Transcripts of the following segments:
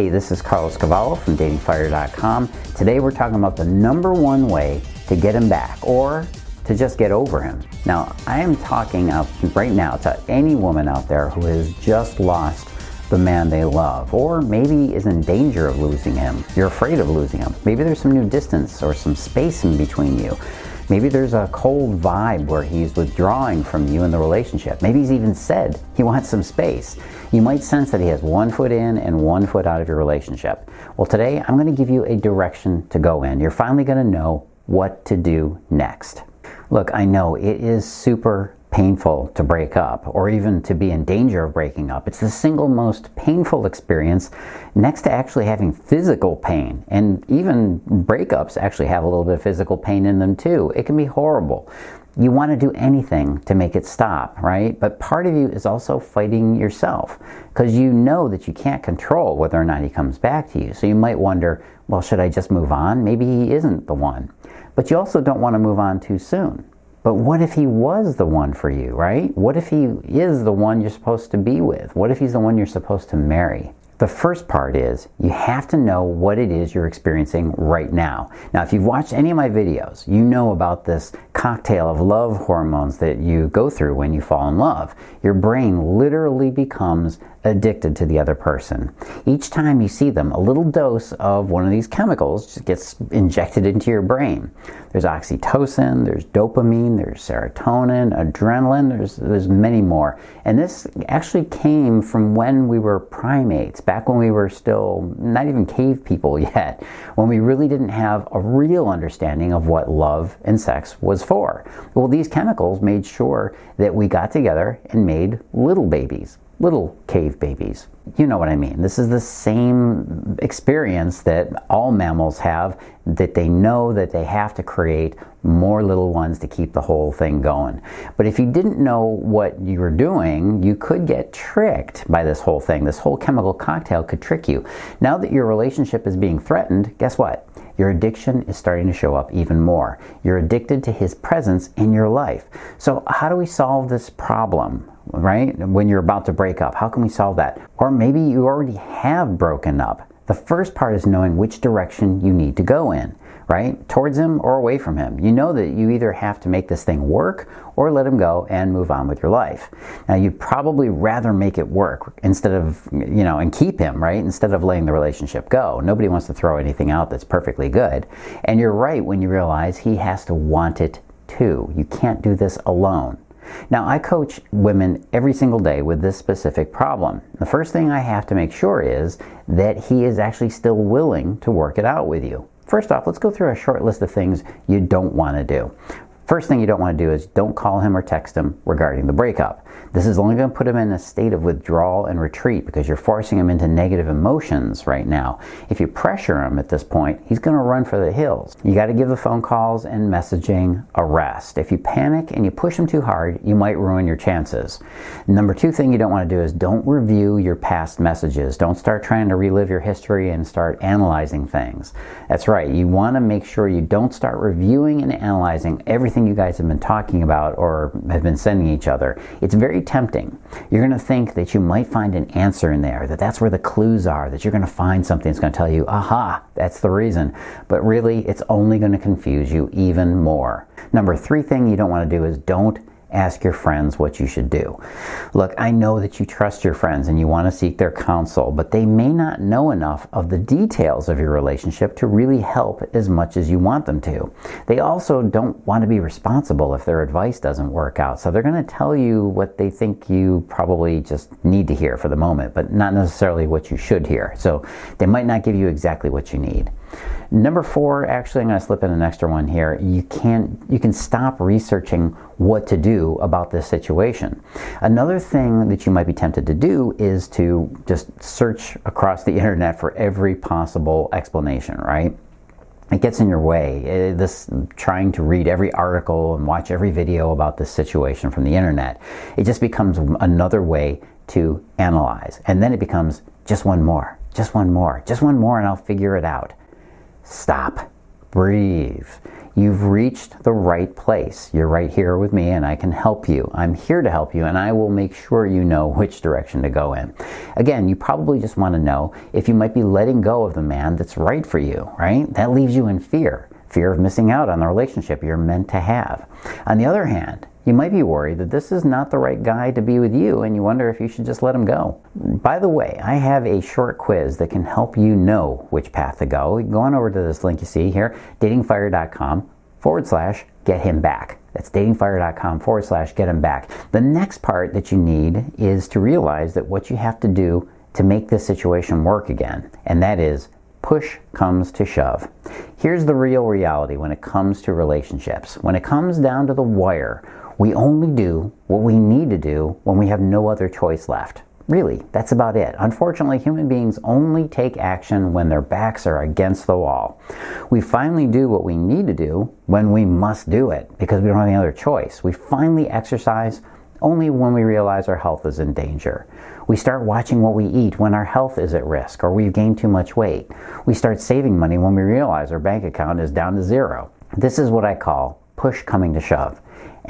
Hey, this is Carlos Cavallo from datingfire.com. Today we're talking about the number one way to get him back or to just get over him. Now, I am talking out right now to any woman out there who has just lost the man they love, or maybe is in danger of losing him. You're afraid of losing him. Maybe there's some new distance or some space in between you. Maybe there's a cold vibe where he's withdrawing from you in the relationship. Maybe he's even said he wants some space. You might sense that he has one foot in and one foot out of your relationship. Well, today I'm going to give you a direction to go in. You're finally going to know what to do next. Look, I know it is super painful to break up or even to be in danger of breaking up. It's the single most painful experience next to actually having physical pain. And even breakups actually have a little bit of physical pain in them too. It can be horrible. You want to do anything to make it stop, right? But part of you is also fighting yourself because you know that you can't control whether or not he comes back to you. So you might wonder, well, should I just move on? Maybe he isn't the one. But you also don't want to move on too soon but what if he was the one for you, right? What if he is the one you're supposed to be with? What if he's the one you're supposed to marry? The first part is you have to know what it is you're experiencing right now. Now, if you've watched any of my videos, you know about this cocktail of love hormones that you go through when you fall in love. Your brain literally becomes addicted to the other person. Each time you see them, a little dose of one of these chemicals just gets injected into your brain. There's oxytocin, there's dopamine, there's serotonin, adrenaline, there's, there's many more. And this actually came from when we were primates, back when we were still not even cave people yet, when we really didn't have a real understanding of what love and sex was for. Well, these chemicals made sure that we got together and made little babies little cave babies. You know what I mean. This is the same experience that all mammals have that they know that they have to create more little ones to keep the whole thing going. But if you didn't know what you were doing, you could get tricked by this whole thing. This whole chemical cocktail could trick you. Now that your relationship is being threatened, guess what? Your addiction is starting to show up even more. You're addicted to his presence in your life. So, how do we solve this problem? right? When you're about to break up. How can we solve that? Or maybe you already have broken up. The first part is knowing which direction you need to go in, right? Towards him or away from him. You know that you either have to make this thing work or let him go and move on with your life. Now, you'd probably rather make it work instead of, you know, and keep him, right? Instead of letting the relationship go. Nobody wants to throw anything out that's perfectly good. And you're right when you realize he has to want it too. You can't do this alone. Now, I coach women every single day with this specific problem. The first thing I have to make sure is that he is actually still willing to work it out with you. First off, let's go through a short list of things you don't want to do. First thing you don't want to do is don't call him or text him regarding the breakup. This is only going to put him in a state of withdrawal and retreat because you're forcing him into negative emotions right now. If you pressure him at this point, he's going to run for the hills. You got to give the phone calls and messaging a rest. If you panic and you push him too hard, you might ruin your chances. Number two thing you don't want to do is don't review your past messages. Don't start trying to relive your history and start analyzing things. That's right. You want to make sure you don't start reviewing and analyzing everything everything you guys have been talking about or have been sending each other, it's very tempting. You're going to think that you might find an answer in there, that that's where the clues are, that you're going to find something that's going to tell you, aha, that's the reason. But really, it's only going to confuse you even more. Number three thing you don't want to do is don't ask your friends what you should do. Look, I know that you trust your friends and you want to seek their counsel, but they may not know enough of the details of your relationship to really help as much as you want them to. They also don't want to be responsible if their advice doesn't work out, so they're going to tell you what they think you probably just need to hear for the moment, but not necessarily what you should hear. So they might not give you exactly what you need. Number four, actually, I'm going to slip in an extra one here. You can you can stop researching what to do about this situation. Another thing that you might be tempted to do is to just search across the internet for every possible explanation, right? it gets in your way. Uh, this trying to read every article and watch every video about this situation from the internet, it just becomes another way to analyze. And then it becomes just one more, just one more, just one more, and I'll figure it out. Stop. Breathe. you've reached the right place. You're right here with me and I can help you. I'm here to help you and I will make sure you know which direction to go in. Again, you probably just want to know if you might be letting go of the man that's right for you, right? That leaves you in fear. Fear of missing out on the relationship you're meant to have. On the other hand, you might be worried that this is not the right guy to be with you and you wonder if you should just let him go. By the way, I have a short quiz that can help you know which path to go. Go on over to this link you see here, datingfire.com forward slash get him back. That's datingfire.com forward slash get him back. The next part that you need is to realize that what you have to do to make this situation work again, and that is push comes to shove. Here's the real reality when it comes to relationships. When it comes down to the wire, we only do what we need to do when we have no other choice left. Really, that's about it. Unfortunately, human beings only take action when their backs are against the wall. We finally do what we need to do when we must do it because we don't have any other choice. We finally exercise only when we realize our health is in danger. We start watching what we eat when our health is at risk or we've gained too much weight. We start saving money when we realize our bank account is down to zero. This is what I call push coming to shove.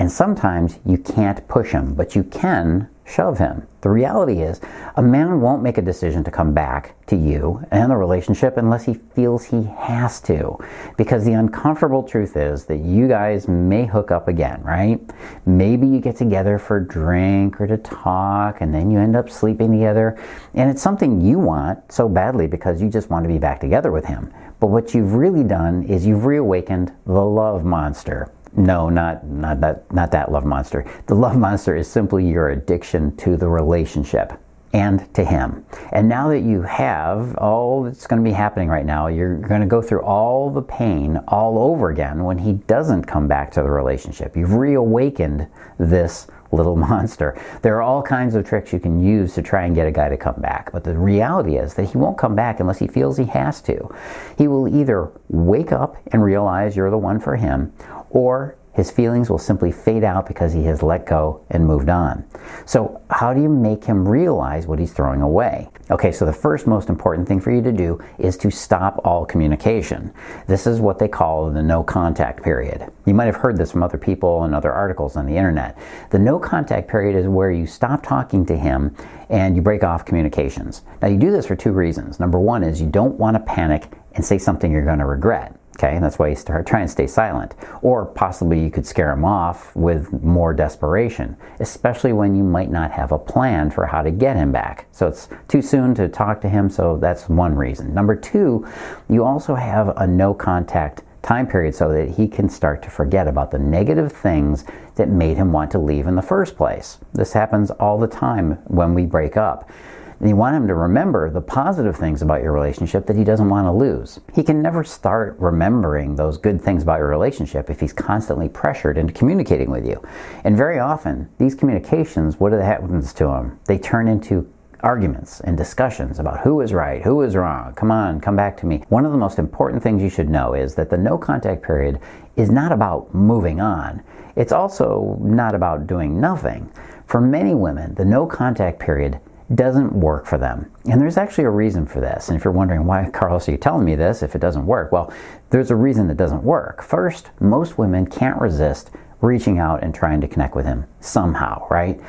And sometimes you can't push him, but you can shove him. The reality is, a man won't make a decision to come back to you and the relationship unless he feels he has to. Because the uncomfortable truth is that you guys may hook up again, right? Maybe you get together for a drink or to talk, and then you end up sleeping together. And it's something you want so badly because you just want to be back together with him. But what you've really done is you've reawakened the love monster. No, not not that not that love monster. The love monster is simply your addiction to the relationship and to him. And now that you have all that's going to be happening right now, you're going to go through all the pain all over again when he doesn't come back to the relationship. You've reawakened this little monster. There are all kinds of tricks you can use to try and get a guy to come back, but the reality is that he won't come back unless he feels he has to. He will either wake up and realize you're the one for him, or his feelings will simply fade out because he has let go and moved on. So, how do you make him realize what he's throwing away? Okay, so the first most important thing for you to do is to stop all communication. This is what they call the no contact period. You might have heard this from other people and other articles on the internet. The no contact period is where you stop talking to him and you break off communications. Now, you do this for two reasons. Number one is you don't want to panic and say something you're going to regret. Okay, that's why you start trying to stay silent. Or possibly you could scare him off with more desperation, especially when you might not have a plan for how to get him back. So it's too soon to talk to him, so that's one reason. Number two, you also have a no contact time period so that he can start to forget about the negative things that made him want to leave in the first place. This happens all the time when we break up. And you want him to remember the positive things about your relationship that he doesn't want to lose. He can never start remembering those good things about your relationship if he's constantly pressured into communicating with you. And very often, these communications, what happens to them? They turn into arguments and discussions about who is right, who is wrong. Come on, come back to me. One of the most important things you should know is that the no contact period is not about moving on. It's also not about doing nothing. For many women, the no contact period doesn't work for them. And there's actually a reason for this. And if you're wondering why, Carlos, are you telling me this if it doesn't work? Well, there's a reason it doesn't work. First, most women can't resist reaching out and trying to connect with him somehow, right?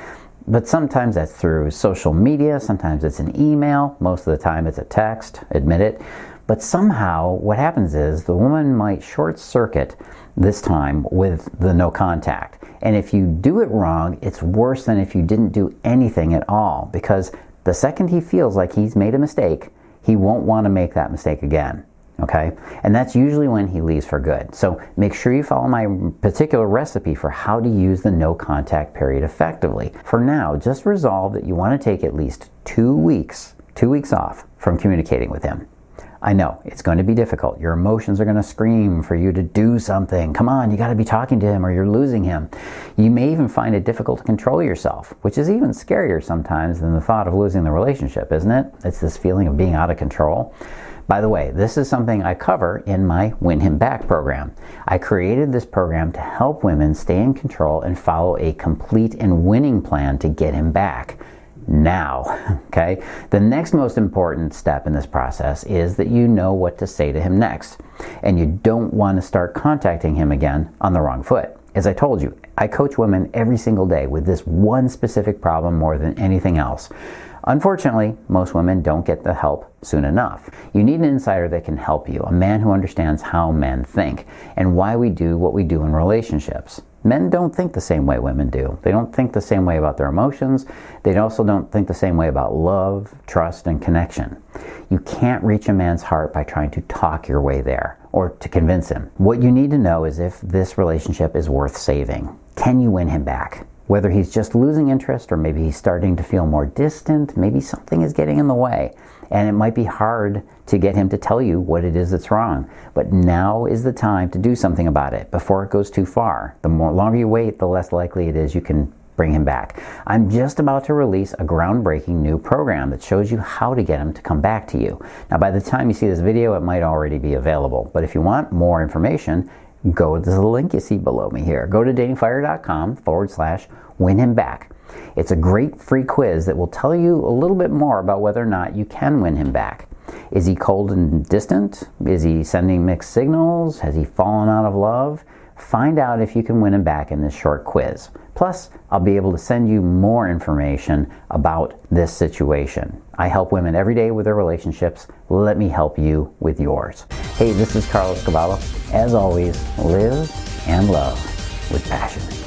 But sometimes that's through social media, sometimes it's an email, most of the time it's a text, admit it. But somehow, what happens is the woman might short circuit this time with the no contact. And if you do it wrong, it's worse than if you didn't do anything at all because the second he feels like he's made a mistake, he won't want to make that mistake again. Okay? And that's usually when he leaves for good. So make sure you follow my particular recipe for how to use the no contact period effectively. For now, just resolve that you want to take at least two weeks, two weeks off from communicating with him. I know it's going to be difficult. Your emotions are going to scream for you to do something. Come on, you got to be talking to him or you're losing him. You may even find it difficult to control yourself, which is even scarier sometimes than the thought of losing the relationship, isn't it? It's this feeling of being out of control. By the way, this is something I cover in my Win Him Back program. I created this program to help women stay in control and follow a complete and winning plan to get him back. Now. Okay? The next most important step in this process is that you know what to say to him next. And you don't want to start contacting him again on the wrong foot. As I told you, I coach women every single day with this one specific problem more than anything else. Unfortunately, most women don't get the help soon enough. You need an insider that can help you, a man who understands how men think and why we do what we do in relationships. Men don't think the same way women do. They don't think the same way about their emotions. They also don't think the same way about love, trust, and connection. You can't reach a man's heart by trying to talk your way there or to convince him. What you need to know is if this relationship is worth saving. Can you win him back? Whether he's just losing interest or maybe he's starting to feel more distant, maybe something is getting in the way. And it might be hard to get him to tell you what it is that's wrong. But now is the time to do something about it before it goes too far. The more longer you wait, the less likely it is you can bring him back. I'm just about to release a groundbreaking new program that shows you how to get him to come back to you. Now, by the time you see this video, it might already be available. But if you want more information, go to the link you see below me here. Go to datingfire.com forward slash win him back. It's a great free quiz that will tell you a little bit more about whether or not you can win him back. Is he cold and distant? Is he sending mixed signals? Has he fallen out of love? Find out if you can win him back in this short quiz. Plus, I'll be able to send you more information about this situation. I help women every day with their relationships. Let me help you with yours. Hey, this is Carlos Cavallo. As always, live and love with passion.